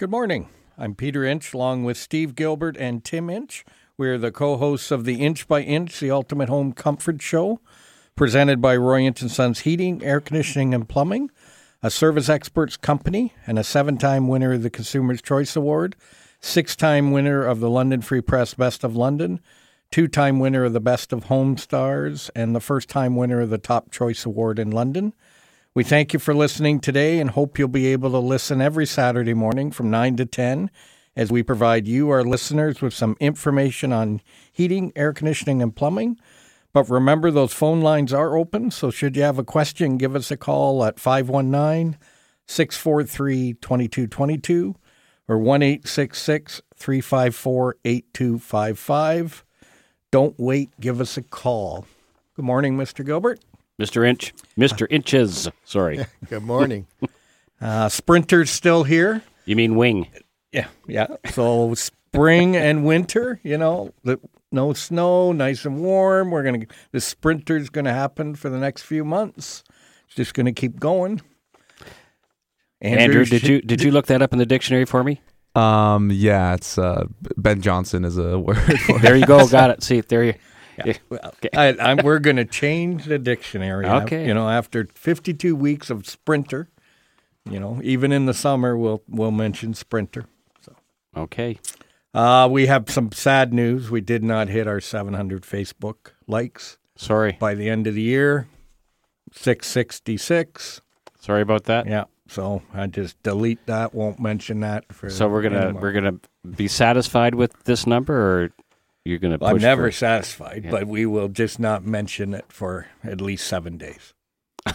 Good morning. I'm Peter Inch, along with Steve Gilbert and Tim Inch. We're the co hosts of the Inch by Inch, the Ultimate Home Comfort Show, presented by Roy Inch and Sons Heating, Air Conditioning, and Plumbing, a service experts company, and a seven time winner of the Consumer's Choice Award, six time winner of the London Free Press Best of London, two time winner of the Best of Home Stars, and the first time winner of the Top Choice Award in London. We thank you for listening today and hope you'll be able to listen every Saturday morning from 9 to 10 as we provide you, our listeners, with some information on heating, air conditioning, and plumbing. But remember, those phone lines are open, so should you have a question, give us a call at 519 643 2222 or 1 354 8255. Don't wait, give us a call. Good morning, Mr. Gilbert. Mr. Inch, Mr. Inches. Sorry, Good morning. Uh, Sprinter's still here. you mean wing? Yeah, yeah. So spring and winter, you know, the, no snow, nice and warm. We're gonna the sprinter's gonna happen for the next few months. It's just gonna keep going. Andrew, did you did you look that up in the dictionary for me? Um, yeah, it's uh, Ben Johnson is a word for. There you go. Got it. See, there you. Yeah. Well, I, I'm, we're going to change the dictionary. Okay. You know, after 52 weeks of sprinter, you know, even in the summer, we'll we'll mention sprinter. So. Okay. Uh, we have some sad news. We did not hit our 700 Facebook likes Sorry. by the end of the year. 666. Sorry about that. Yeah. So I just delete that. Won't mention that for. So we're gonna anymore. we're gonna be satisfied with this number, or you're gonna push I'm never for- satisfied, Yeah. but we will just not mention it for at least seven days.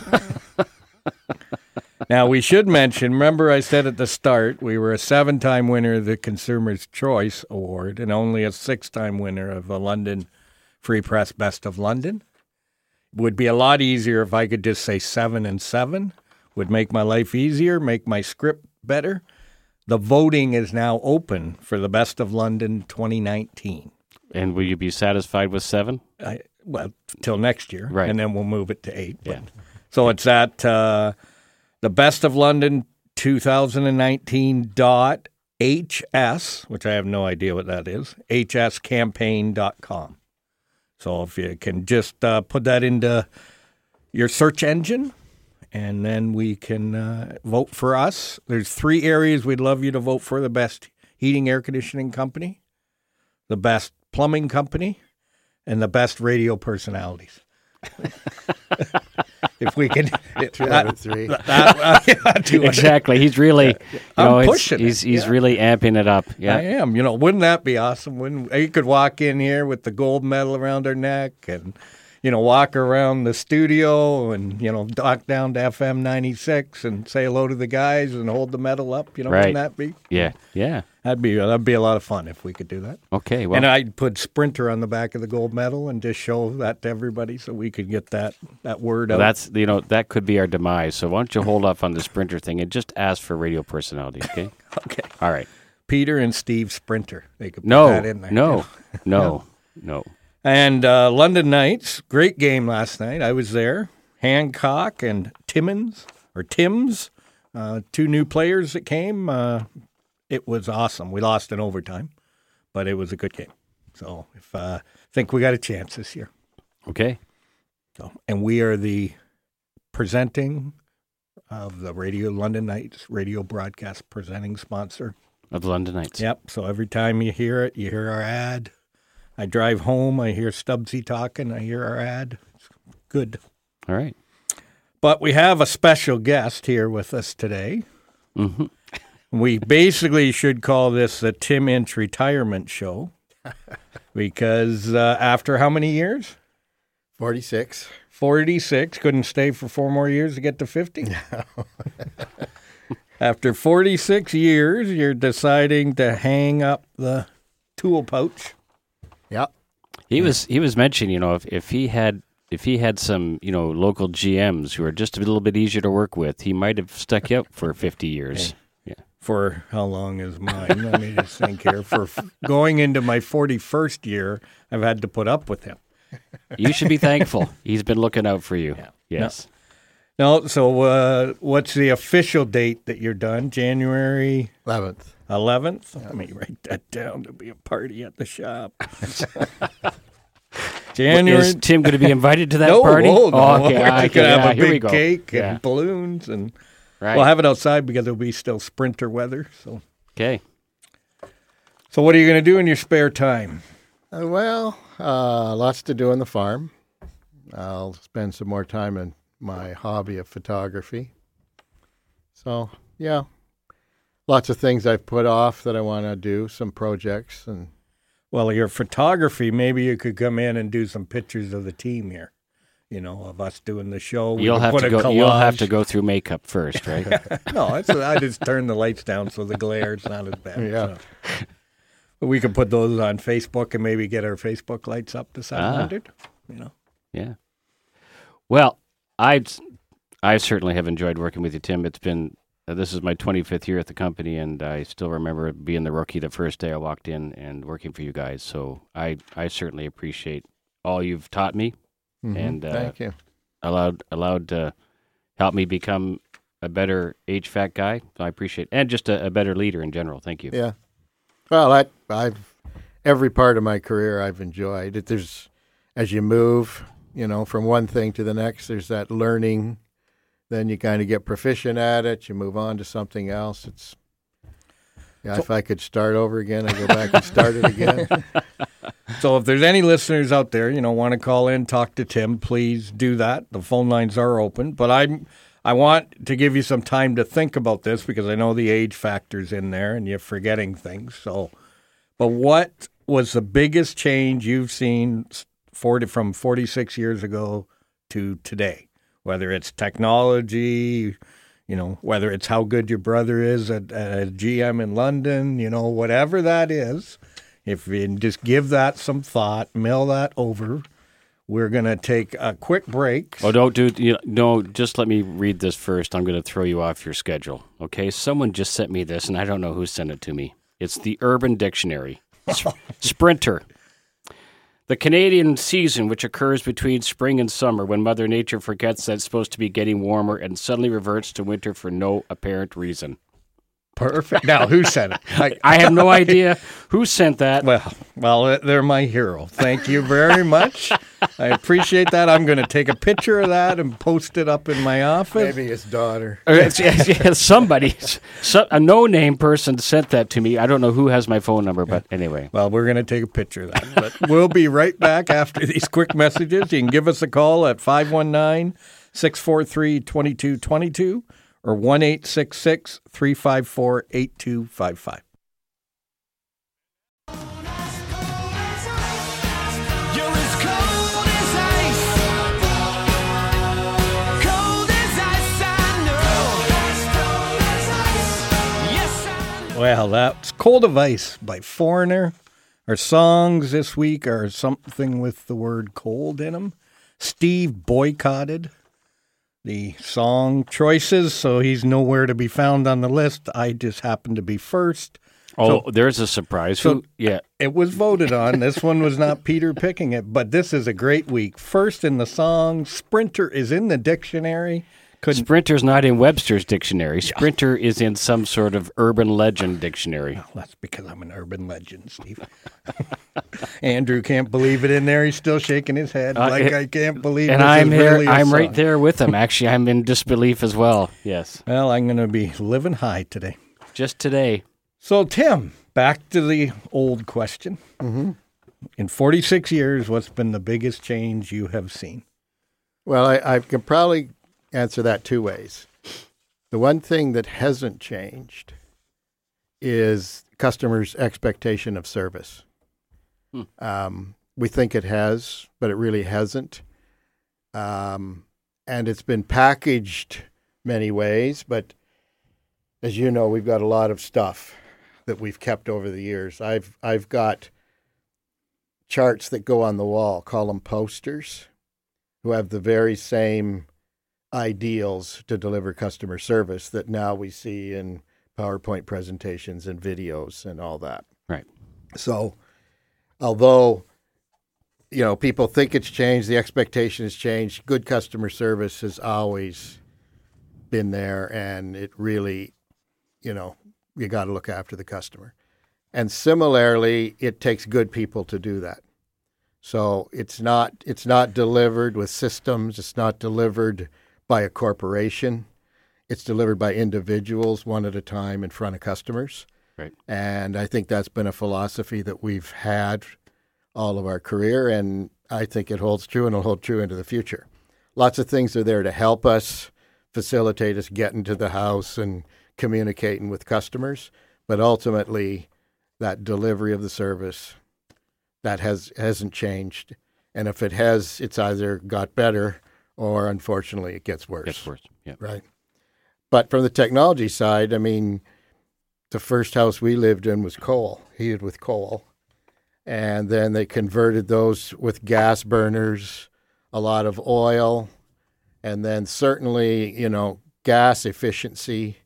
now we should mention. Remember, I said at the start we were a seven-time winner of the Consumer's Choice Award and only a six-time winner of the London Free Press Best of London. Would be a lot easier if I could just say seven and seven. Would make my life easier, make my script better. The voting is now open for the Best of London 2019. And will you be satisfied with seven? I, well, till next year, Right. And then we'll move it to eight. But- Yeah. So it's at uh, the Best of London 2019 dot hs, which I have no idea what that is. hscampaign.com. So if you can just uh, put that into your search engine, and then we can uh, vote for us. There's three areas we'd love you to vote for: the best heating, air conditioning company, the best plumbing company, and the best radio personalities. if we can, Two out of three. that, uh, yeah. Exactly. He's really. You I'm know, it's- pushing it, He's he's yeah. really amping it up. Yeah, I am. You know, wouldn't that be awesome? Wouldn't you could walk in here with the gold medal around her neck and you know walk around the studio and you know dock down to FM ninety six and say hello to the guys and hold the medal up. You know, Right. wouldn't that be? Yeah. Yeah. That'd be that'd be a lot of fun if we could do that. Okay. Well. and I'd put Sprinter on the back of the gold medal and just show that to everybody so we could get that that word Well, out. that's you know that could be our demise. So why don't you hold off on the sprinter thing and just ask for radio personality? Okay. okay. All right. Peter and Steve Sprinter. They could put No. that in there. No. No. No. And uh, London Knights, great game last night. I was there. Hancock and Timmins or Timms, uh, two new players that came. Uh, it was awesome. We lost in overtime, but it was a good game. So if uh, I think we got a chance this year. Okay. So and we are the presenting of the Radio London Knights radio broadcast presenting sponsor. Of London Knights. Yep. So every time you hear it, you hear our ad. I drive home, I hear Stubbsy talking, I hear our ad. It's good. All right. But we have a special guest here with us today. Mm-hmm. We basically should call this the Tim Inch Retirement Show because uh, after how many years? 46. 46. Couldn't stay for four more years to get to 50. after 46 years, you're deciding to hang up the tool pouch. Yep. He was he was mentioning, you know, if, if he had if he had some, you know, local GMs who are just a little bit easier to work with, he might have stuck you up for fifty years. Yeah. for how long is mine? Let me just think here. For f- going into my 41st year, I've had to put up with him. You should be thankful. He's been looking out for you. Yeah. Yes. No, so uh, what's the official date that you're done? January 11th. 11th? Let me write that down. There'll be a party at the shop. January. Is Tim going to be invited to that no, party? no, no. Oh, okay, We're okay, gonna yeah, have a here we big go. cake and Yeah. balloons, and Right. we'll have it outside because it'll be still sprinter weather. So, okay. so what are you going to do in your spare time? Uh, well, uh, lots to do on the farm. I'll spend some more time in my hobby of photography. So, yeah, lots of things I've put off that I want to do, some projects, and Well, your photography, maybe you could come in and do some pictures of the team here. You know, of us doing the show. We You'll have to a go. You'll have to go through makeup first, right? no, it's, I just turn the lights down so the glare is not as bad. Yeah. so. But we could put those on Facebook and maybe get our Facebook lights up to 700. Ah. You know, Yeah. Well, I I certainly have enjoyed working with you, Tim. It's been this is my 25th year at the company, and I still remember being the rookie the first day I walked in and working for you guys. So I I certainly appreciate all you've taught me Mhm. And, uh, thank you. allowed allowed to help me become a better HVAC guy. So I appreciate and just a, a better leader in general. Thank you. Yeah. Well, I, I've every part of my career I've enjoyed. It, there's as you move, you know, from one thing to the next. There's that learning. Then you kind of get proficient at it. You move on to something else. It's yeah. if I could start over again, I go back and start it again. So if there's any listeners out there, you know, want to call in, talk to Tim, please do that. The phone lines are open. But I'm I want to give you some time to think about this because I know the age factor's in there and you're forgetting things. So but what was the biggest change you've seen 40 from 46 years ago to today? Whether it's technology, you know, whether it's how good your brother is at, at GM in London, you know, whatever that is, if you just give that some thought, mill that over, we're going to take a quick break. Oh, don't do you no. Just let me read this first. I'm going to throw you off your schedule. Okay. Someone just sent me this, and I don't know who sent it to me. It's the Urban Dictionary. Sprinter. The Canadian season, which occurs between spring and summer, when Mother Nature forgets that it's supposed to be getting warmer and suddenly reverts to winter for no apparent reason. Perfect. Now, who sent it? I, I have no idea who sent that. well, well, they're my hero. Thank you very much. I appreciate that. I'm going to take a picture of that and post it up in my office. Maybe his daughter. Uh, it's- yes, yes, somebody, so, a no-name person sent that to me. I don't know who has my phone number, but anyway. Well, we're going to take a picture of that. But we'll be right back after these quick messages. You can give us a call at 519 643 2222 or 1 354 8255. You're as cold as ice. Cold as ice, I know. Yes, I know. Well, that's Cold as Ice by Foreigner. Our songs this week are something with the word cold in them. Steve boycotted the song choices, so he's nowhere to be found on the list. I just happened to be first. Oh, there's a surprise. so- who? Yeah, It was voted on. This one was not Peter picking it, but this is a great week. First in the song, Sprinter is in the dictionary. Couldn't Sprinter's not in Webster's dictionary. Sprinter is in some sort of urban legend dictionary. That's because I'm an urban legend, Steve. Andrew can't believe it in there. He's still shaking his head Uh, like it- I can't believe. And this I'm is here. really a I'm right there with him. Actually, I'm in disbelief as well. Yes, Well, I'm going to be living high today. just today. So, Tim, back to the old question. Mm-hmm. In 46 years, what's been the biggest change you have seen? Well, I, I can probably answer that two ways. The one thing that hasn't changed is customers' expectation of service. Um, we think it has, but it really hasn't. Um, and it's been packaged many ways, but as you know, we've got a lot of stuff that we've kept over the years. I've I've got charts that go on the wall, call them posters who have the very same ideals to deliver customer service that now we see in PowerPoint presentations and videos and all that. Right. So, although you know people think it's changed, the expectation has changed. Good customer service has always been there, and it really, you know, you got to look after the customer. And similarly, it takes good people to do that. So it's not it's not delivered with systems. It's not delivered by a corporation. It's delivered by individuals one at a time in front of customers. Right. And I think that's been a philosophy that we've had all of our career, and I think it holds true and will hold true into the future. Lots of things are there to help us facilitate us getting to the house and communicating with customers, but ultimately, that delivery of the service that has hasn't changed, and if it has, it's either got better or unfortunately it gets worse. Gets worse. Yeah. Right. But from the technology side, I mean, the first house we lived in was coal, heated with coal. And then they converted those with gas burners, a lot of oil. And then certainly, you know, gas efficiency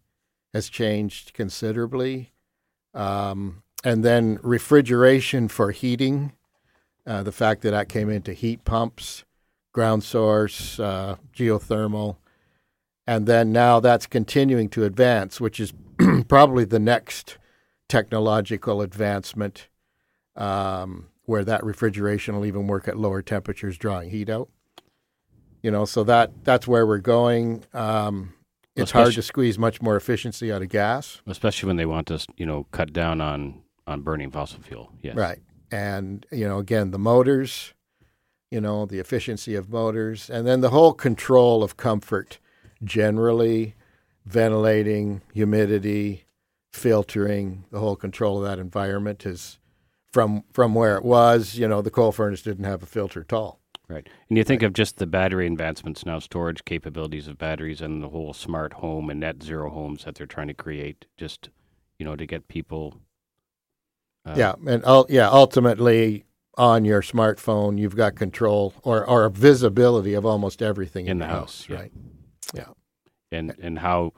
has changed considerably. Um, and then refrigeration for heating, uh, the fact that that came into heat pumps, ground source, uh, geothermal and then now that's continuing to advance, which is probably the next technological advancement, um, where that refrigeration will even work at lower temperatures, drawing heat out. You know, so that that's where we're going. Um, it's hard to squeeze much more efficiency out of gas, Especially when they want to, you know, cut down on on burning fossil fuel. Yes. right? And you know, again, the motors, you know, the efficiency of motors, and then the whole control of comfort generally ventilating, humidity, filtering, the whole control of that environment is from from where it was. You know, the coal furnace didn't have a filter at all. Right. And you think of just the battery advancements now, storage capabilities of batteries, and the whole smart home and net zero homes that they're trying to create, just you know, to get people. Uh, yeah, and ul- yeah, ultimately on your smartphone, you've got control or or visibility of almost everything in, In the your house, yeah. right? Yeah, and and how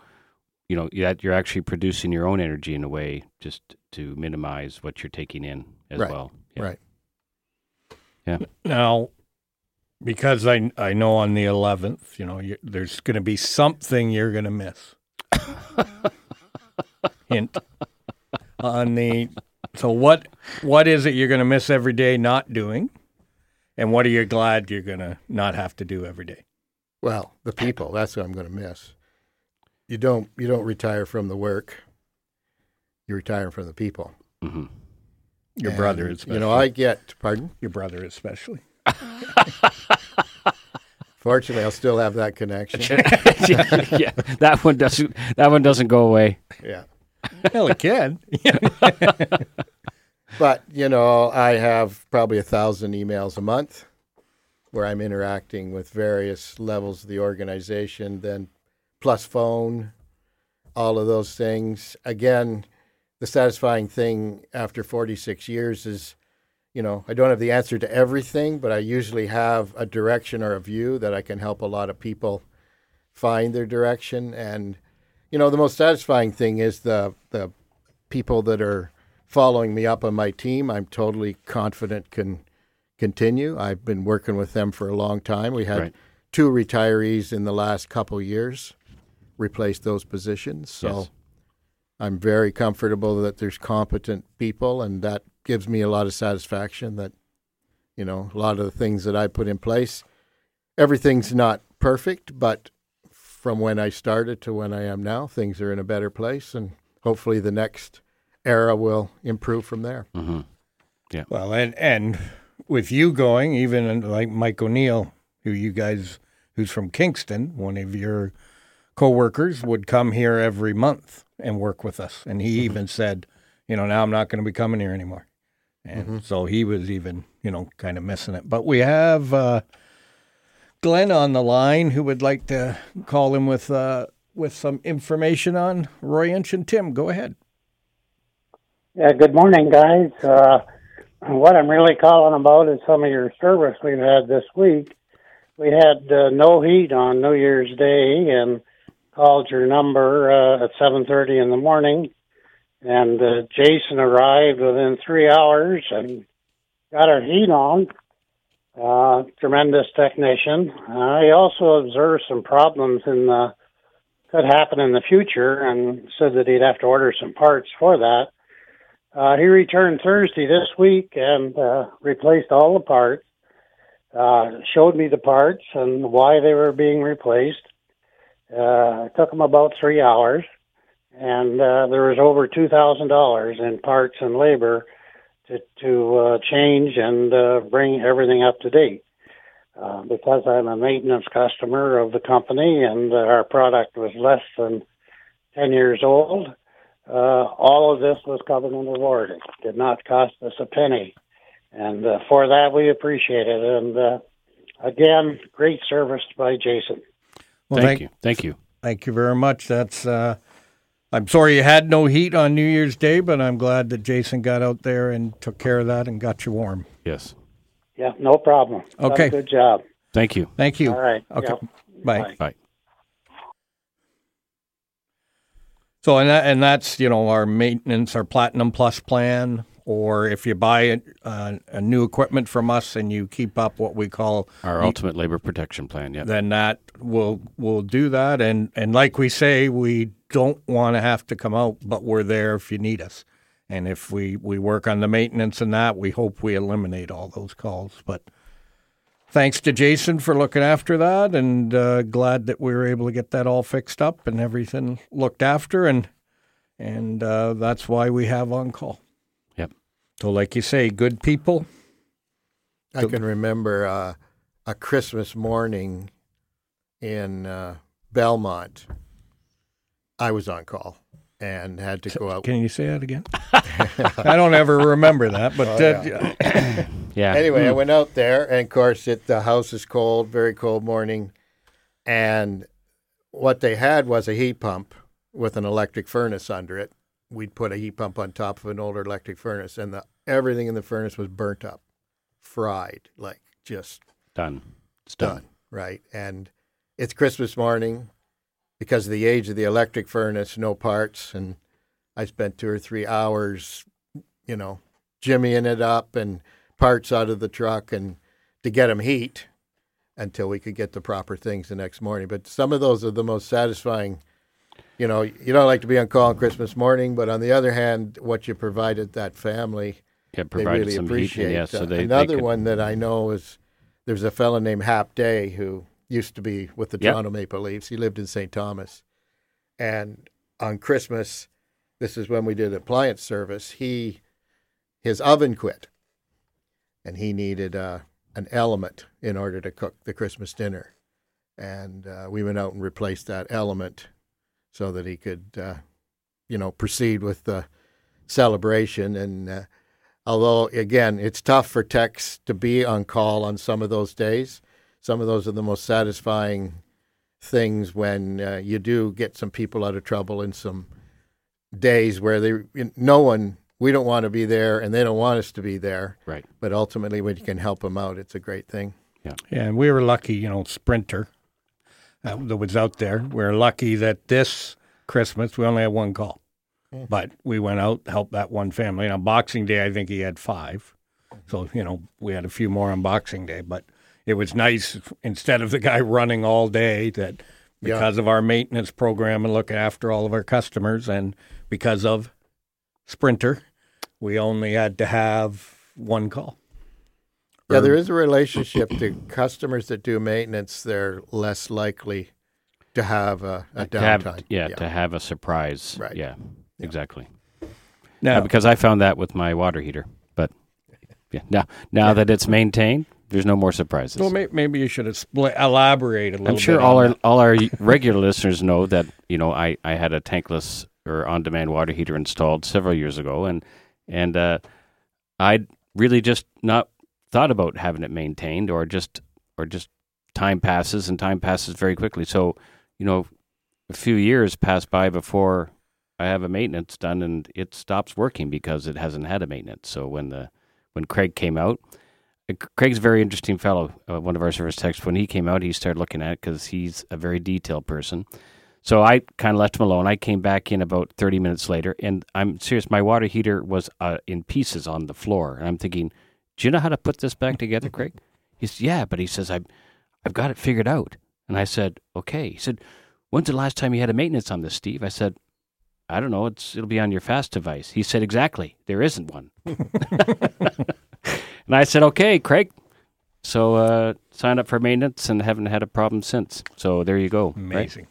you know that you're actually producing your own energy in a way just to minimize what you're taking in as Right, well. Yeah. right. Yeah. Now, because I I know on the 11th, you know, you, there's going to be something you're going to miss. Hint on the. So what what is it you're going to miss every day not doing, and what are you glad you're going to not have to do every day? Well, the people, that's what I'm going to miss. You don't you don't retire from the work. You retire from the people. hmm Your And, brother, especially. You know, I get pardon. your brother especially. Fortunately, I'll still have that connection. yeah, that one doesn't. That one doesn't go away. yeah. Hell, it can. But, you know, I have probably a thousand emails a month where I'm interacting with various levels of the organization, then plus phone, all of those things. Again, the satisfying thing after 46 years is, you know, I don't have the answer to everything, but I usually have a direction or a view that I can help a lot of people find their direction. And, you know, the most satisfying thing is the, the people that are following me up on my team, I'm totally confident can continue. I've been working with them for a long time. We had Right. two retirees in the last couple years replace those positions. So Yes. I'm very comfortable that there's competent people, and that gives me a lot of satisfaction that, you know, a lot of the things that I put in place, everything's not perfect, but from when I started to when I am now, things are in a better place, and hopefully the next era will improve from there. hmm Well, and and with you going, even like Mike O'Neill, who you guys, who's from Kingston, one of your coworkers would come here every month and work with us, and he even said, you know, now I'm not going to be coming here anymore, and so he was even, you know, kind of missing it. But we have uh, Glenn on the line who would like to call him with uh, with some information on Roy Inch and Tim. Go ahead. Yeah, good morning, guys. Uh, what I'm really calling about is some of your service we've had this week. We had uh, no heat on New Year's Day and called your number uh, at 7:30 in the morning, and uh, Jason arrived within three hours and got our heat on. Uh, tremendous technician. He also observed some problems in the could happen in the future, and said that he'd have to order some parts for that. Uh, he returned Thursday this week and uh, replaced all the parts. Uh, showed me the parts and why they were being replaced. Uh, it took him about three hours, and uh, there was over two thousand dollars in parts and labor to to uh, change and uh, bring everything up to date. Uh, because I'm a maintenance customer of the company and uh, our product was less than 10 years old, uh, all of this was covered under warranty. Did not cost us a penny. And uh, for that, we appreciate it. And uh, again, great service by Jason. Well, thank, you. Thank you. Thank you very much. That's. I'm sorry you had no heat on New Year's Day, but I'm glad that Jason got out there and took care of that and got you warm. Yes. Yeah, no problem. Okay. good job. Thank you. Thank you. All right. Okay. Yep. Bye. Bye. Bye. So and that, and that's you know our maintenance, our Platinum Plus plan, or if you buy a, uh, a new equipment from us and you keep up what we call Our ultimate labor protection plan. Yeah. then that will will do that. And and like we say, we don't want to have to come out, but we're there if you need us. And if we we work on the maintenance and that, we hope we eliminate all those calls. But thanks to Jason for looking after that, and uh, glad that we were able to get that all fixed up and everything looked after. And and uh, that's why we have on call. Yep. So, like you say, good people. I can remember uh, a Christmas morning in uh, Belmont. I was on call and had to go out. Can you say that again? I don't ever remember that, but uh, Yeah. Anyway, I went out there, and of course, it the house is cold, very cold morning, and what they had was a heat pump with an electric furnace under it. We'd put a heat pump on top of an older electric furnace, and the everything in the furnace was burnt up, fried, like just done. It's done. done, right? And it's Christmas morning because of the age of the electric furnace, no parts, and I spent two or three hours, you know, jimmying it up and parts out of the truck and to get them heat until we could get the proper things the next morning. But some of those are the most satisfying. You know, you don't like to be on call on Christmas morning, but on the other hand, what you provided that family Yeah, they really some appreciate. heat. Yeah, so Uh, they, they Another could- one that I know is there's a fellow named Hap Day who used to be with the Yep. Toronto Maple Leafs. He lived in St. Thomas, and on Christmas, this is when we did appliance service. He his oven quit, and he needed uh, an element in order to cook the Christmas dinner, and uh, we went out and replaced that element so that he could, uh, you know, proceed with the celebration and. Although again it's tough for techs to be on call on some of those days. Some of those are the most satisfying things when uh, you do get some people out of trouble in some days where they no one we don't want to be there and they don't want us to be there. Right. but ultimately when you can help them out it's a great thing. Yeah, and we were lucky, you know, Sprinter uh, that was out there. We are lucky that this Christmas we only had one call, but we went out helped that one family. And on Boxing Day, I think he had five, so you know we had a few more on Boxing Day. But it was nice instead of the guy running all day that Yeah. because of our maintenance program and looking after all of our customers, and because of Sprinter, we only had to have one call. yeah there is a relationship to customers that do maintenance they're less likely to have a, a to have, downtime yeah, to have a surprise. Right. Yeah, exactly. Now, Uh, because I found that with my water heater. But yeah, now now that it's maintained, there's no more surprises. Well, may, maybe you should split, elaborate a little. I'm sure all our that. all our regular listeners know that you know I, I had a tankless or on demand water heater installed several years ago, and and uh, I'd really just not thought about having it maintained, or just or just time passes and time passes very quickly. So you know, a few years pass by before I have a maintenance done, and it stops working because it hasn't had a maintenance. So when the when Craig came out. uh, Craig's a very interesting fellow. Uh, one of our service techs. When he came out, he started looking at it because he's a very detailed person. So I kind of left him alone. I came back in about 30 minutes later, and I'm serious. My water heater was uh, in pieces on the floor, and I'm thinking, "Do you know how to put this back together, Craig?" He said, "Yeah," but he says, "I've I've got it figured out." And I said, "Okay." He said, When's the last time you had a maintenance on this, Steve? I said, I don't know. It's it'll be on your fast device. He said, exactly. There isn't one. and I said, okay, Craig. So uh, sign up for maintenance and haven't had a problem since. So there you go. right? Amazing.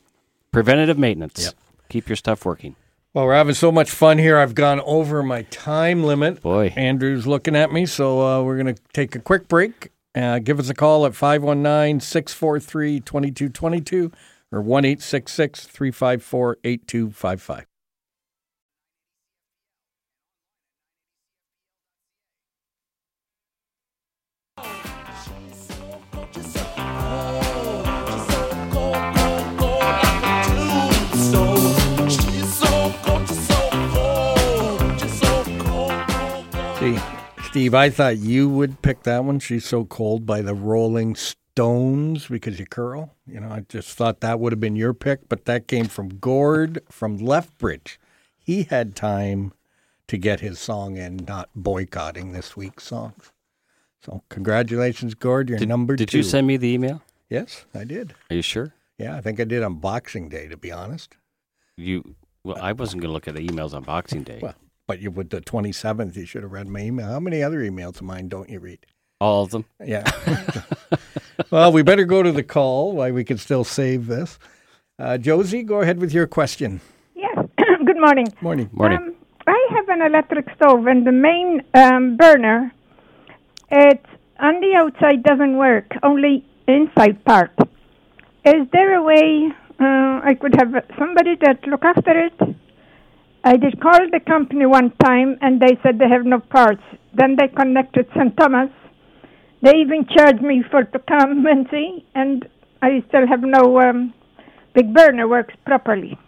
Preventative maintenance. Yep. Keep your stuff working. Well, we're having so much fun here. I've gone over my time limit. Boy. Andrew's looking at me, so uh, we're going to take a quick break. Uh, give us a call at 519 643 2222 or 1 354 8255. See, Steve, I thought you would pick that one. She's so cold by the Rolling Stones because you curl. You know, I just thought that would have been your pick, but that came from Gord from Lethbridge. He had time to get his song in, not boycotting this week's songs. So, congratulations, Gord. You're Did, number did two. you send me the email? Yes, I did. Are you sure? Yeah, I think I did on Boxing Day, to be honest. You well, I wasn't going to look at the emails on Boxing Day. Well, but you with the 27th, you should have read my email. How many other emails of mine don't you read? All of them. Yeah. well, we better go to the call while we can still save this. Uh, Josie, go ahead with your question. Yes. Good morning. Morning. Morning. Um, I have an electric stove, and the main um, burner, it on the outside doesn't work, only inside part. Is there a way uh, I could have somebody that look after it? I did call the company one time, and they said they have no parts. Then they connected St. Thomas. They even charged me for to come and see, and I still have no um, big burner works properly.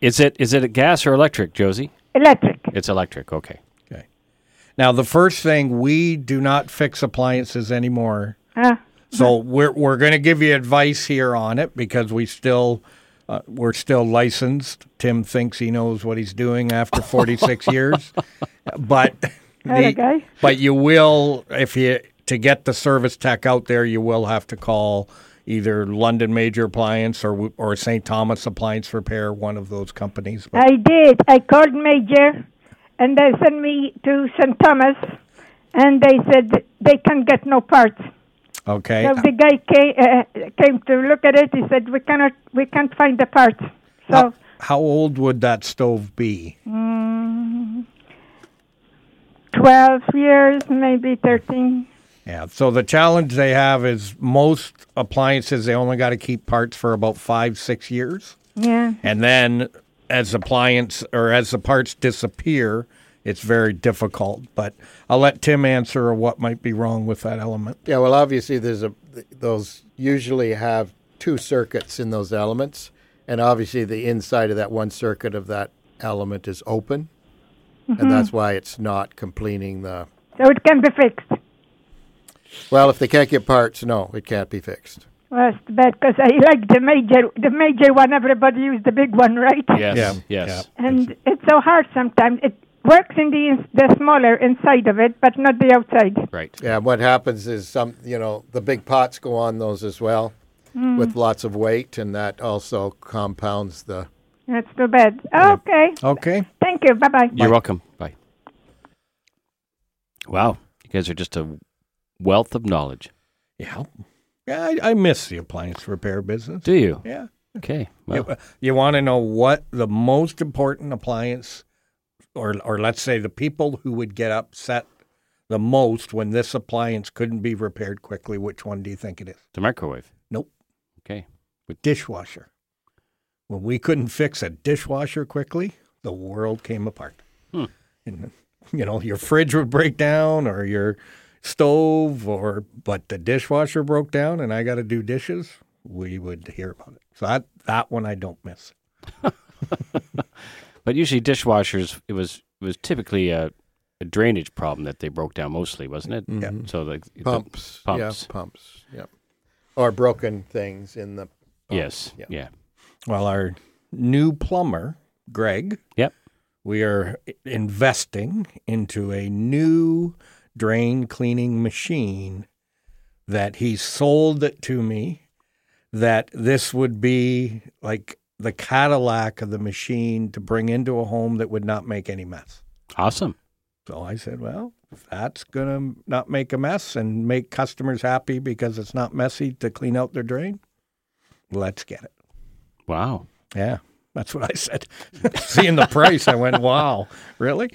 Is it is it a gas or electric, Josie? Electric. It's electric. Okay. Now, the first thing, we do not fix appliances anymore. Uh, So we're we're going to give you advice here on it because we still uh, we're still licensed. Tim thinks he knows what he's doing after 46 years, but guy. but you will if you to get the service tech out there, you will have to call either London Major Appliance or or St. Thomas Appliance Repair, one of those companies. But I did. I called Major, and they sent me to St. Thomas, and they said they can't get no parts. okay, So the guy came, uh, came to look at it. He said we cannot, we can't find the parts. So how, how old would that stove be? mm, twelve years, maybe thirteen. Yeah. So the challenge they have is most appliances they only got to keep parts for about five six years, Yeah. and then as appliance or as the parts disappear, it's very difficult. But I'll let Tim answer what might be wrong with that element. Yeah, well, obviously, there's a those usually have two circuits in those elements, and obviously, the inside of that one circuit of that element is open, and mm-hmm. that's why it's not completing the. So it can be fixed. Well, if they can't get parts, no, it can't be fixed. Well, it's bad because I like the major, the major one. Everybody use the big one, right? Yes. Yeah, Yes. And it's so hard sometimes. It works in the the smaller inside of it, but not the outside. Right. Yeah, what happens is some, you know, the big pots go on those as well, mm. with lots of weight, and that also compounds the. That's too bad. Okay. Okay. Thank you. Bye bye. You're welcome. Bye. Wow. You guys are just a wealth of knowledge. Yeah. Yeah. I, I miss the appliance repair business. Do you? Yeah. Okay. Well, You, you want to know what the most important appliance, or or let's say the people who would get upset the most when this appliance couldn't be repaired quickly. Which one do you think it is? the microwave. Nope. Okay. With Dishwasher. When we couldn't fix a dishwasher quickly, the world came apart. Hmm. And you know, your fridge would break down, or your stove, or but the dishwasher broke down, and I got to do dishes. We would hear about it. So that that one I don't miss. But usually dishwashers, it was it was typically a, a drainage problem that they broke down mostly, wasn't it? Yeah. So the, the- Pumps, pumps. yeah, pumps, yep, or broken things in the. pumps, yes. yeah. Yeah. Well, our new plumber, Greg, Yep. we are investing into a new drain cleaning machine that he sold it to me that this would be like the Cadillac of the machine to bring into a home that would not make any mess. Awesome. So I said, well, if that's going to not make a mess and make customers happy because it's not messy to clean out their drain, let's get it. Wow. Yeah, that's what I said. Seeing the price, I went, wow, really?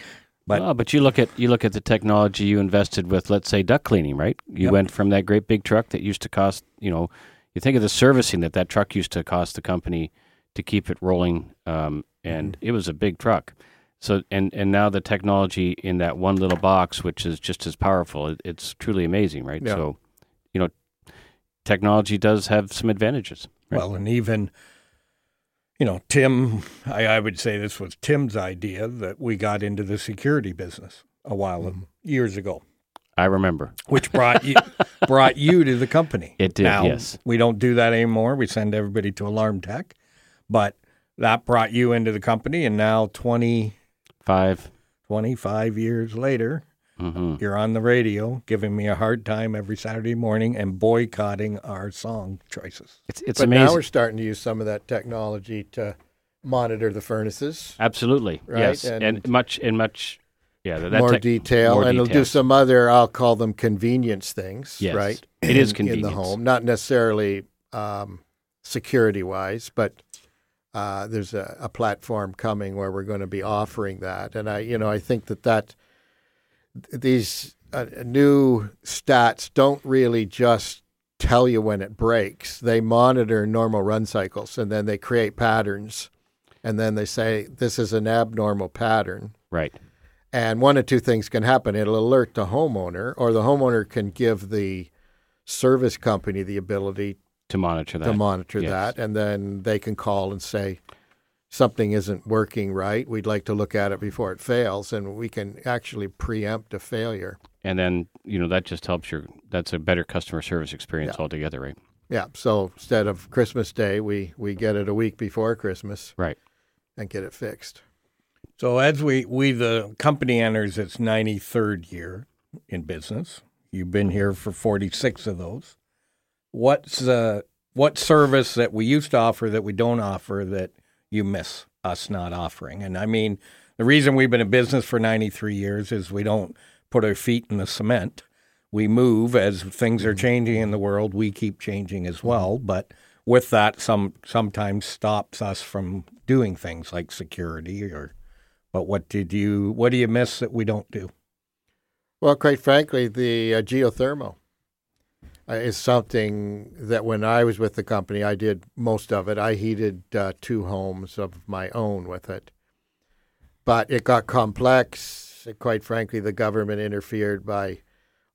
But- But but you look at you look at the technology you invested with, let's say duct cleaning, right? You Yep. went from that great big truck that used to cost, you know, you think of the servicing that that truck used to cost the company to keep it rolling, um, and Mm-hmm. it was a big truck. So and and now the technology in that one little box, which is just as powerful, it, it's truly amazing, right? Yeah. So, you know, technology does have some advantages. Right. Well, and even, you know, Tim, I, I would say this was Tim's idea that we got into the security business a while Mm-hmm. years ago, I remember. which brought you brought you to the company. It did, Now, yes. we don't do that anymore. We send everybody to Alarm Tech, but that brought you into the company, and now 20, Five. 25 years later, hmm you're on the radio giving me a hard time every Saturday morning and boycotting our song choices. It's it's but amazing. now we're starting to use some of that technology to monitor the furnaces, Absolutely. Right, Yes. And, and- much and much yeah, that, that more tech- detail, more and it'll do some other, I'll call them convenience things, Yes. right? It is in- in the home, not necessarily um, security wise, but uh, there's a, a platform coming where we're going to be offering that, and I, you know, I think that that these uh, new stats don't really just tell you when it breaks. They monitor normal run cycles, and then they create patterns, and then they say this is an abnormal pattern. Right. And one of two things can happen. It'll alert the homeowner, or the homeowner can give the service company the ability To monitor that. to monitor yes. that. And then they can call and say, something isn't working right. We'd like to look at it before it fails. And we can actually preempt a failure. and then, you know, that just helps your that's a better customer service experience altogether, right? Yeah. So instead of Christmas Day, we, we get it a week before Christmas Right. and get it fixed. So as we we the company enters its 93rd year in business, you've been here for 46 of those. What's uh what service that we used to offer that we don't offer that you miss us not offering? And I mean, the reason we've been in business for 93 years is we don't put our feet in the cement. We move as things are changing in the world, we keep changing as well, but with that some sometimes stops us from doing things like security or but what did you what do you miss that we don't do? Well, quite frankly, the uh, geothermal uh, is something that when I was with the company, I did most of it. I heated uh, two homes of my own with it. But it got complex. Quite frankly, the government interfered by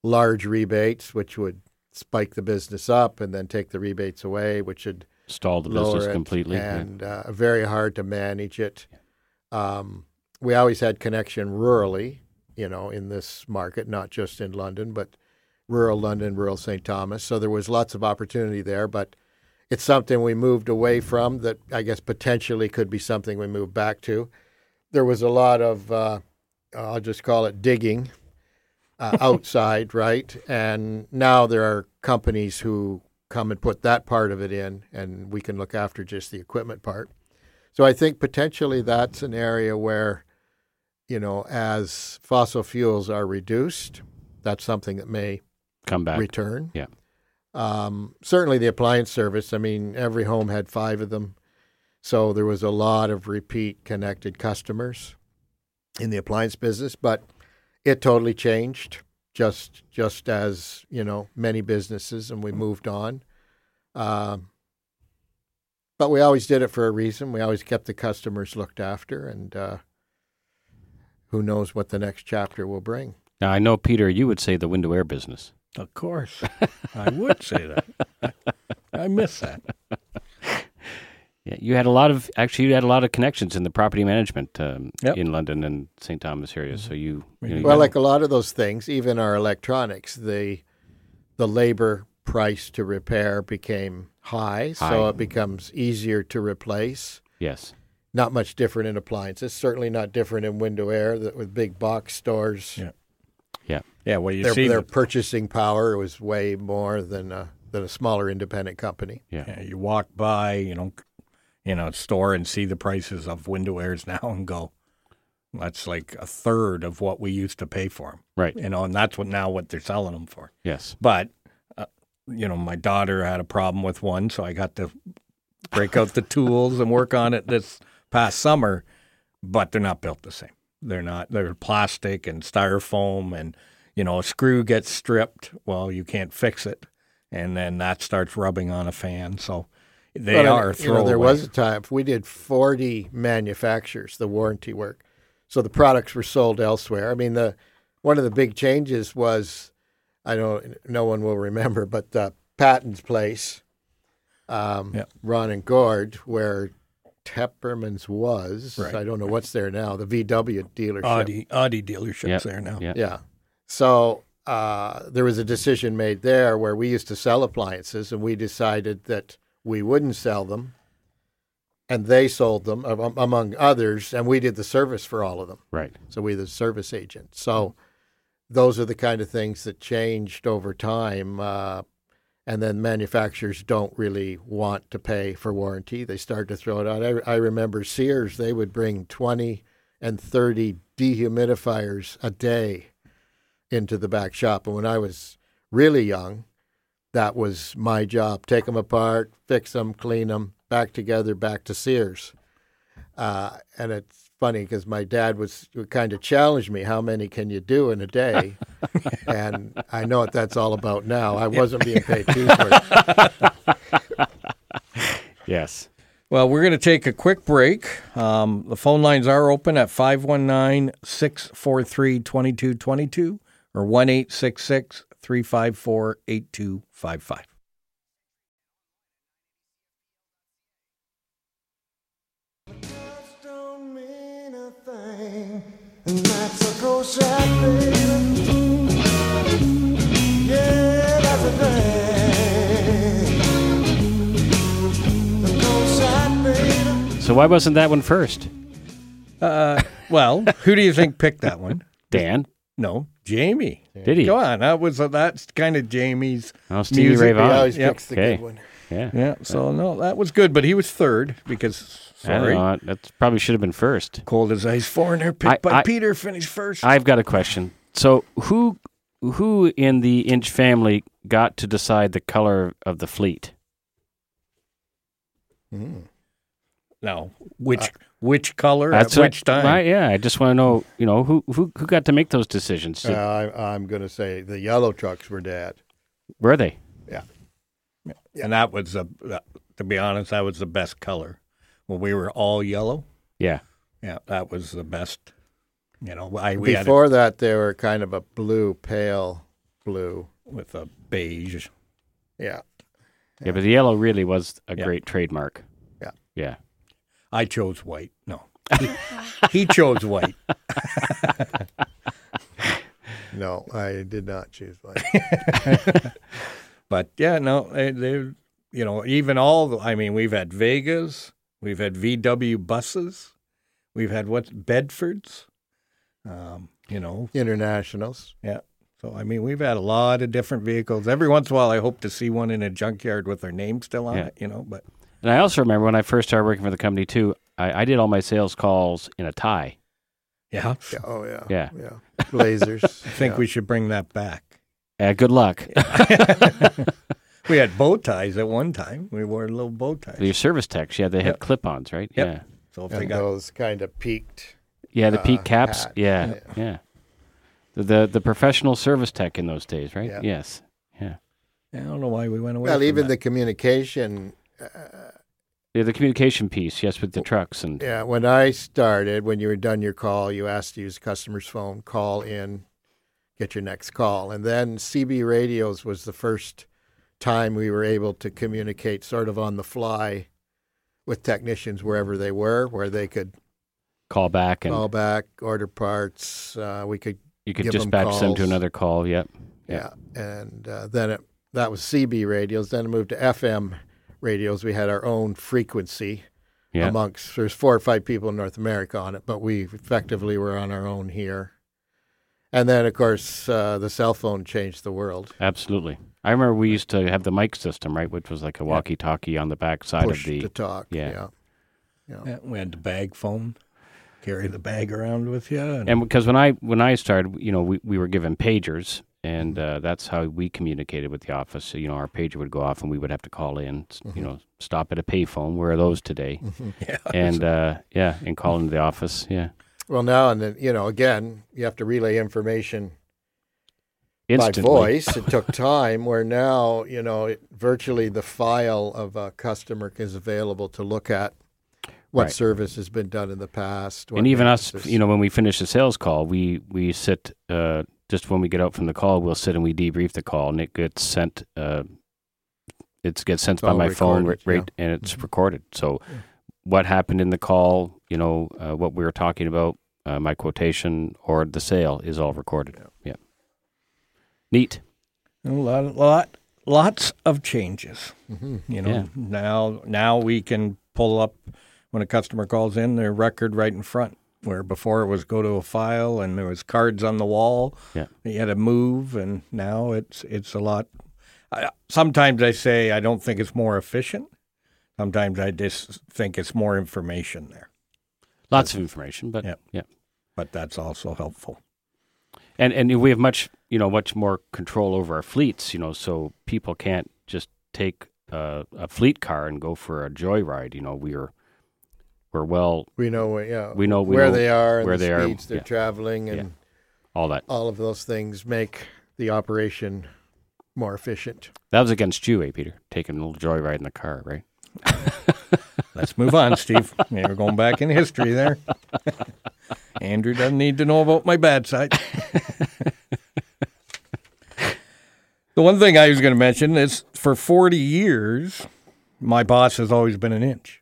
large rebates, which would spike the business up and then take the rebates away, which would Stall the business it, completely. yeah. and uh, very hard to manage it. Um, we always had connection rurally, you know, in this market, not just in London, but rural London, rural St. Thomas. So there was lots of opportunity there, but it's something we moved away from that I guess potentially could be something we move back to. There was a lot of, uh, I'll just call it digging uh, outside, right? And now there are companies who come and put that part of it in, and we can look after just the equipment part. So I think potentially that's an area where, you know, as fossil fuels are reduced, that's something that may Come back. return. Yeah. Um, certainly the appliance service. I mean, every home had five of them, so there was a lot of repeat connected customers in the appliance business. But it totally changed, just just as you know many businesses, and we moved on. Um, but we always did it for a reason. We always kept the customers looked after, and uh, who knows what the next chapter will bring. Now I know Peter, you would say the window air business. Of course. I would say that. I miss that. Yeah, you had a lot of actually you had a lot of connections in the property management um, Yep. in London and St. Thomas area. So you, you, know, Well, got- like a lot of those things, even our electronics, the the labor price to repair became high, so it becomes easier to replace. yes, Not much different in appliances. Certainly not different in window air. That with big box stores, Yeah. Yeah, Yeah, well you their see their purchasing power was way more than a than a smaller independent company. Yeah. Yeah, you walk by, you know, you know, store and see the prices of window airs now and go, that's like a third of what we used to pay for them. Right. You know, and that's what now what they're selling them for. Yes. But, uh, you know, my daughter had a problem with one, so I got to break out the tools and work on it this past summer. But they're not built the same. They're not. They're plastic and styrofoam, and you know, a screw gets stripped. Well, you can't fix it, and then that starts rubbing on a fan. So they But, are mean, you know, there was a time we did 40 manufacturers, the warranty work. So the products were sold elsewhere. I mean, the one of the big changes was, I don't, no one will remember, but uh, Patton's place, um, Yeah. Ron and Gord, where Tepperman's was. Right. I don't know what's there now. The VW dealership. Audi Audi dealerships Yep. there now. Yeah. Yeah. So uh, there was a decision made there where we used to sell appliances, and we decided that we wouldn't sell them, and they sold them am- among others, and we did the service for all of them. Right. So we the service agent. So those are the kind of things that changed over time. Uh, and then manufacturers don't really want to pay for warranty. They start to throw it out. I, I remember Sears, they would bring 20 and 30 dehumidifiers a day into the back shop. And when I was really young, that was my job. Take them apart, fix them, clean them, back together, back to Sears. Uh, and it's funny because my dad was kind of challenged me, how many can you do in a day? and I know what that's all about now. I wasn't being paid too for it. Yes. Well, we're going to take a quick break. Um, the phone lines are open at 519 643 2222 or 1 354 8255. don't mean a thing, and that's a shot, baby. Yeah, that's a thing. A cold shot, baby. So why wasn't that one first? Uh, well, who do you think picked that one? Dan. No, Jamie. Did he? Go on. That was that's kind of Jamie's. Oh, Stevie music. Ray He always Yep. picks the Okay. good one. Yeah. Yeah. So no, that was good, but he was third because sorry, know. That probably should have been first. cold as ice foreigner picked I- by I- Peter finished first. I've got a question. So who who in the Inch family got to decide the color of the fleet? Mm. no, which which color That's at what- which time? Right, yeah, I just want to know, you know, who who who got to make those decisions? Did- Uh, I, I'm going to say the yellow trucks were dad. were they? Yeah. And that was the, that- to be honest, that was the best color. When we were all yellow, Yeah. yeah, that was the best. You know, I we had Before that, they were kind of a blue, pale blue. with a beige. Yeah. Yeah, but the yellow really was a Yeah. great trademark. Yeah. Yeah. I chose white. No, he, he chose white. No, I did not choose white. But yeah, no, they, they you know, even all. The, I mean, we've had Vegas, we've had VW buses, we've had what Bedfords. Um, you know, Internationals. Yeah. So I mean, we've had a lot of different vehicles. Every once in a while, I hope to see one in a junkyard with their name still on Yeah. it. You know, but And I also remember when I first started working for the company too, I, I did all my sales calls in a tie. yeah, Yeah, oh yeah. Yeah. Yeah. Blazers. I think we should bring that back. Uh, good luck. We had bow ties at one time. We wore little bow ties. Your service techs, yeah, they had Yep. clip-ons, right? Yep. Yeah. So if they got those kind of peaked. Yeah, the Uh, peak caps. hat. Yeah, Yeah. yeah. The, the the professional service tech in those days, right? Yeah. Yes. Yeah. I don't know why we went away. Well, from even the that. communication. Yeah, the communication piece, yes, with the trucks and Yeah, when I started, when you were done your call, you asked to use the customer's phone, call in, get your next call. And then CB radios was the first time we were able to communicate sort of on the fly with technicians wherever they were, where they could call back and call back, order parts. Uh, we could, you could dispatch them to another call. Yep. yeah. And uh, then it, that was CB radios. Then it moved to FM radios. We had our own frequency. Yeah. amongst there's four or five people in North America on it, but we effectively were on our own here. And then, of course, uh, the cell phone changed the world. Absolutely. I remember we used to have the Mike system, right, which was like a walkie-talkie on the back side Push of the. to talk. yeah. yeah. Yeah, we had the bag phone. Carry the bag around with you. And, And because when I when I started, you know, we, we were given pagers, and uh, that's how we communicated with the office. So, you know, our pager would go off, and we would have to call in. s- You know, stop at a payphone. Where are those today? yeah, And uh, yeah, and call into the office. Yeah, Well, now and then, you know, again, you have to relay information instantly. by voice. It took time. Where now, you know, it, virtually the file of a customer is available to look at what Right. service has been done in the past. and even us, you know, when we finish a sales call, we we sit uh, just when we get out from the call, we'll sit and we debrief the call, and it gets sent. Uh, it gets sent by all my phone, right, yeah. Mm-hmm. and it's recorded. So, what happened in the call, you know, uh, what we were talking about, uh, my quotation or the sale is all recorded. Yeah, neat. a lot, lot, lots of changes. Mm-hmm. You know, Yeah. now now we can pull up when a customer calls in their record right in front. Where before it was go to a file and there was cards on the wall. Yeah. You had to move, and now it's it's a lot. I, sometimes I say I don't think it's more efficient. Sometimes I just think it's more information there, Lots of information, but Yeah. yeah. but that's also helpful. And and we have much you know much more control over our fleets. You know, so people can't just take uh, a fleet car and go for a joyride. You know, we're we're well we know, where- yeah, we know we where know they are and where the they are, speeds they're yeah. traveling, and Yeah. all that. all of those things make the operation more efficient. That was against you, eh, Peter? Taking a little joyride in the car, right? Let's move on, Steve. Yeah, we're going back in history there. Andrew doesn't need to know about my bad side. the one thing I was going to mention is for 40 years, my boss has always been an inch.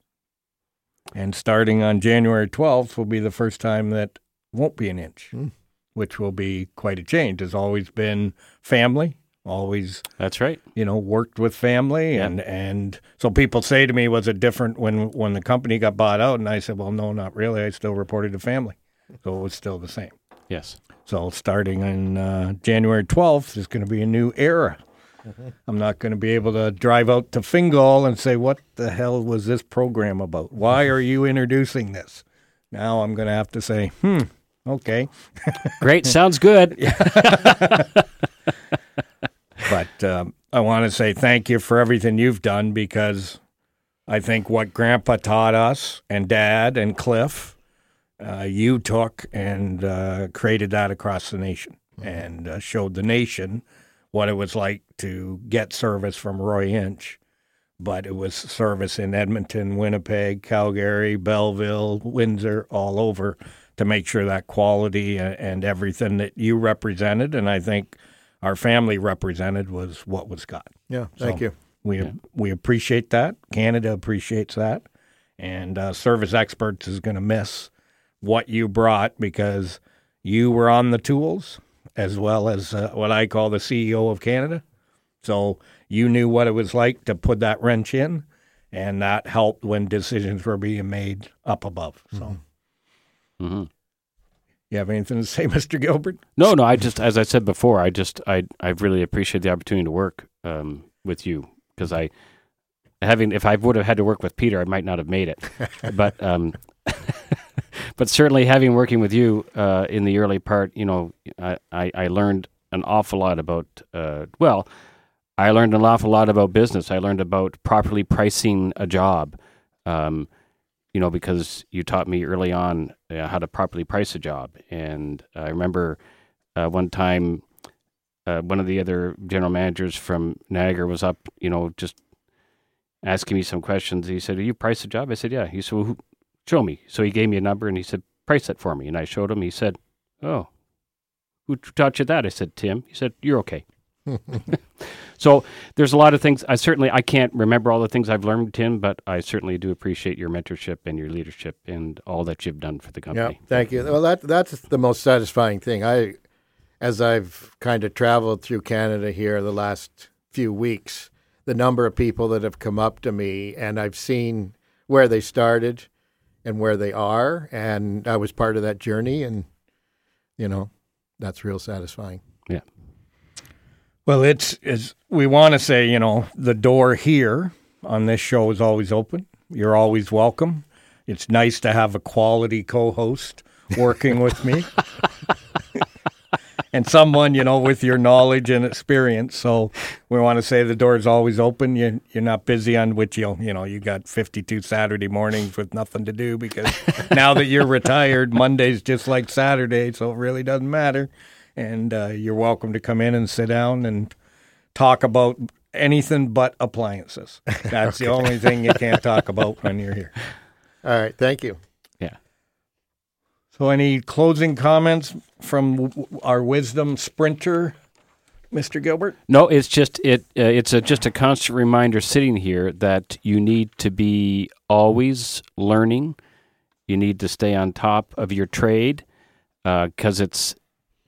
And starting on January 12th will be the first time that won't be an inch, which will be quite a change. Has always been family, always That's right. you know, worked with family Yeah. and and so people say to me, was it different when when the company got bought out? And I said, well, no, not really. I still reported to family, so it was still the same. Yes. So starting on uh, January twelfth is going to be a new era. I'm not going to be able to drive out to Fingal and say, what the hell was this program about? Why are you introducing this? Now I'm going to have to say, hmm, okay. Great. Sounds good. But um, I want to say thank you for everything you've done because I think what Grandpa taught us and Dad and Cliff, uh, you took and uh, created that across the nation and uh, showed the nation what it was like to get service from Roy Inch. But it was service in Edmonton, Winnipeg, Calgary, Belleville, Windsor, all over to make sure that quality and, and everything that you represented, and I think our family represented, was what was got. Yeah, thank So- you. We we appreciate that. Canada appreciates that, and uh, Service Experts is going to miss what you brought because you were on the tools as well as uh, what I call the CEO of Canada. So you knew what it was like to put that wrench in, and that helped when decisions were being made up above. So, hmm you have anything to say, Mister Gilbert? No, no. I just, as I said before, I just, I, I really appreciate the opportunity to work um, with you because I, having, if I would have had to work with Peter, I might not have made it. but, um, but certainly having working with you uh, in the early part, you know, I, I, I learned an awful lot about, uh, well, I learned an awful lot about business. I learned about properly pricing a job. Um, you know, because you taught me early on uh, how to properly price a job. And I remember uh, one time, uh, one of the other general managers from Niagara was up, you know, just asking me some questions. He said, "Do you price a job?" I said, "Yeah." He said, well, who, "Show me." So he gave me a number and he said, "Price it for me." And I showed him. He said, "Oh, who taught you that?" I said, "Tim." He said, "You're okay." So there's a lot of things. I certainly I can't remember all the things I've learned, Tim, but I certainly do appreciate your mentorship and your leadership and all that you've done for the Yeah, company. thank you. Well, that that's the most satisfying thing. I, as I've kind of traveled through Canada here the last few weeks, the number of people that have come up to me, and I've seen where they started and where they are, and I was part of that journey, and you know, that's real satisfying. Yeah. Well, it's, it's we want to say, you know, the door here on this show is always open. You're always welcome. It's nice to have a quality co-host working with me. and someone, you know, with your knowledge and experience. So we want to say the door is always open. You, you're not busy on which you you know you got 52 Saturday mornings with nothing to do because now that you're retired, Monday's just like Saturday, so it really doesn't matter. And uh, you're welcome to come in and sit down and talk about anything but appliances. That's the only thing you can't talk about when you're here. All right, thank you. So, any closing comments from our wisdom sprinter, Mr. Gilbert? No, it's just it. Uh, it's a, just a constant reminder sitting here that you need to be always learning. You need to stay on top of your trade because it's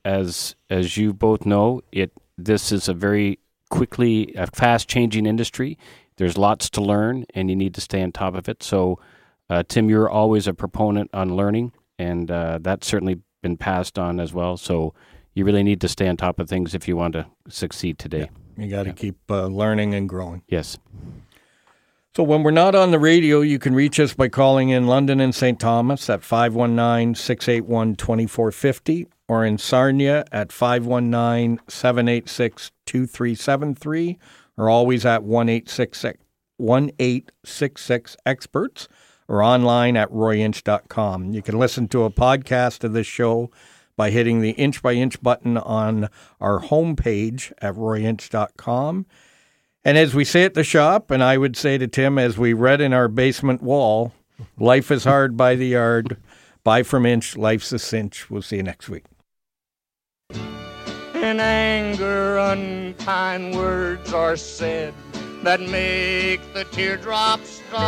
as as you both know it. This is a very quickly, a fast changing industry. There's lots to learn, and you need to stay on top of it. So, uh, Tim, you're always a proponent on learning, and uh, that's certainly been passed on as well. So, you really need to stay on top of things if you want to succeed today. You got to keep uh, learning and growing. Yes. So when we're not on the radio, you can reach us by calling in London and St. Thomas at 519-681-2450 or in Sarnia at 519-786-2373 or always at 1866 experts or online at royinch.com. You can listen to a podcast of this show by hitting the inch by inch button on our homepage at royinch.com. And as we say at the shop, and I would say to Tim, as we read in our basement wall, life is hard by the yard. Buy from inch, life's a cinch. We'll see you next week. In anger, unkind words are said that make the teardrops start.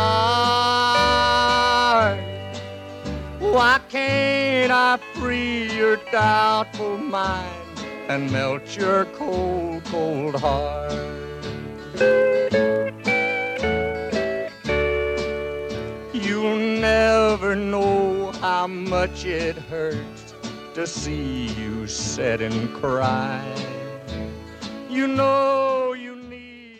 Why can't I free your doubtful mind and melt your cold, cold heart? You'll never know how much it hurts to see you sit and cry. You know